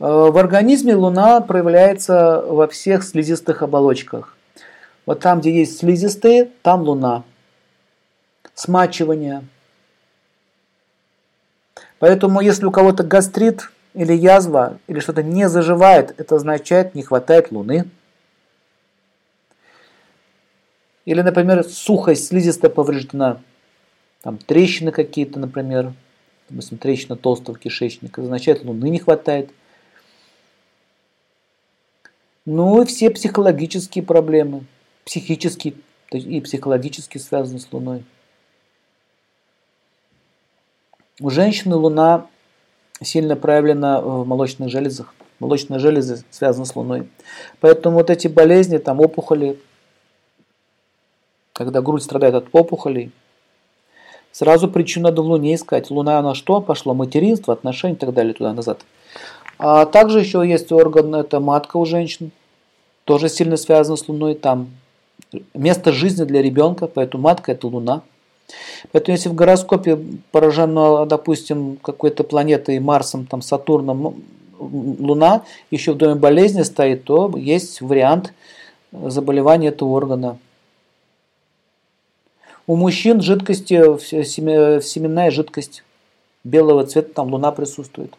Э, в организме Луна проявляется во всех слизистых оболочках. Вот там, где есть слизистые, там Луна. Смачивание. Поэтому, если у кого-то гастрит или язва, или что-то не заживает, это означает, не хватает Луны. Или, например, сухость слизистая повреждена. Там трещины какие-то, например. Допустим, трещина толстого кишечника. Означает, луны не хватает. Ну и все психологические проблемы. Психические и психологически связаны с Луной. У женщины Луна сильно проявлена в молочных железах. Молочные железы связаны с Луной. Поэтому вот эти болезни, там опухоли, когда грудь страдает от опухолей, сразу причину надо в Луне искать. Луна на что пошло? Материнство, отношения и так далее туда-назад. А также еще есть орган, это матка у женщин, тоже сильно связано с Луной. Там место жизни для ребенка, поэтому матка это Луна. Поэтому если в гороскопе поражено, допустим, какой-то планетой, Марсом, там, Сатурном, Луна еще в доме болезни стоит, то есть вариант заболевания этого органа. У мужчин жидкости, семенная жидкость белого цвета, там луна присутствует.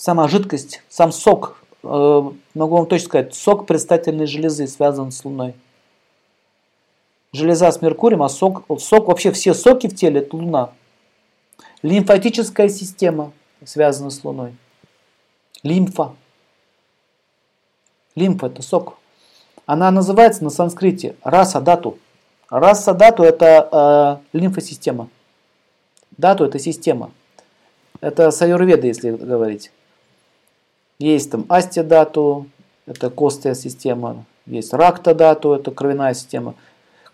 Сама жидкость, сам сок, э, могу вам точно сказать, сок предстательной железы связан с луной. Железа с Меркурием, а сок, сок вообще все соки в теле это луна. Лимфатическая система связана с луной. Лимфа. Лимфа это сок. Она называется на санскрите раса дату. Раса дату это э, лимфосистема. Дату это система. Это саюрведа, если говорить. Есть там асти дату, это костная система. Есть ракта дату, это кровяная система.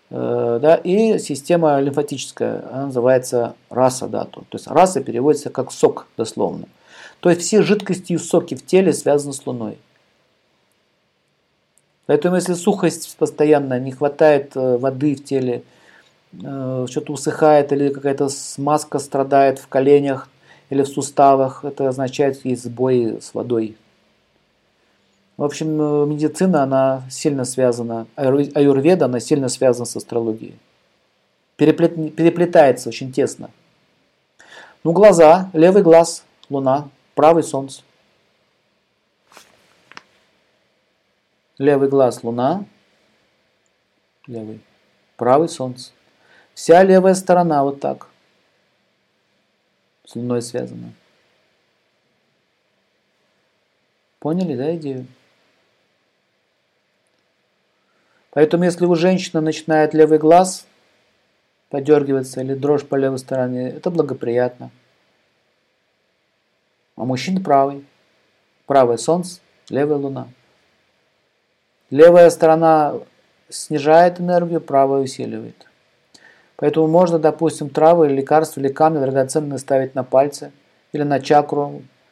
Э, да, и система лимфатическая, она называется раса дату. То есть раса переводится как сок дословно. То есть все жидкости и соки в теле связаны с Луной. Поэтому если сухость постоянно, не хватает э, воды в теле, э, что-то усыхает или какая-то смазка страдает в коленях или в суставах, это означает есть сбои с водой. В общем, э, медицина, она сильно связана, аюрведа, она сильно связана с астрологией. Переплет, переплетается очень тесно. Ну, глаза, левый глаз, луна, правый солнце. Левый глаз Луна, левый, правый Солнце. Вся левая сторона вот так с Луной связана. Поняли, да, идею? Поэтому, если у женщины начинает левый глаз подергиваться или дрожь по левой стороне, это благоприятно. А мужчина правый. Правое солнце, левая луна. Левая сторона снижает энергию, правая усиливает. Поэтому можно, допустим, травы, лекарства или камни драгоценные ставить на пальцы или на чакру,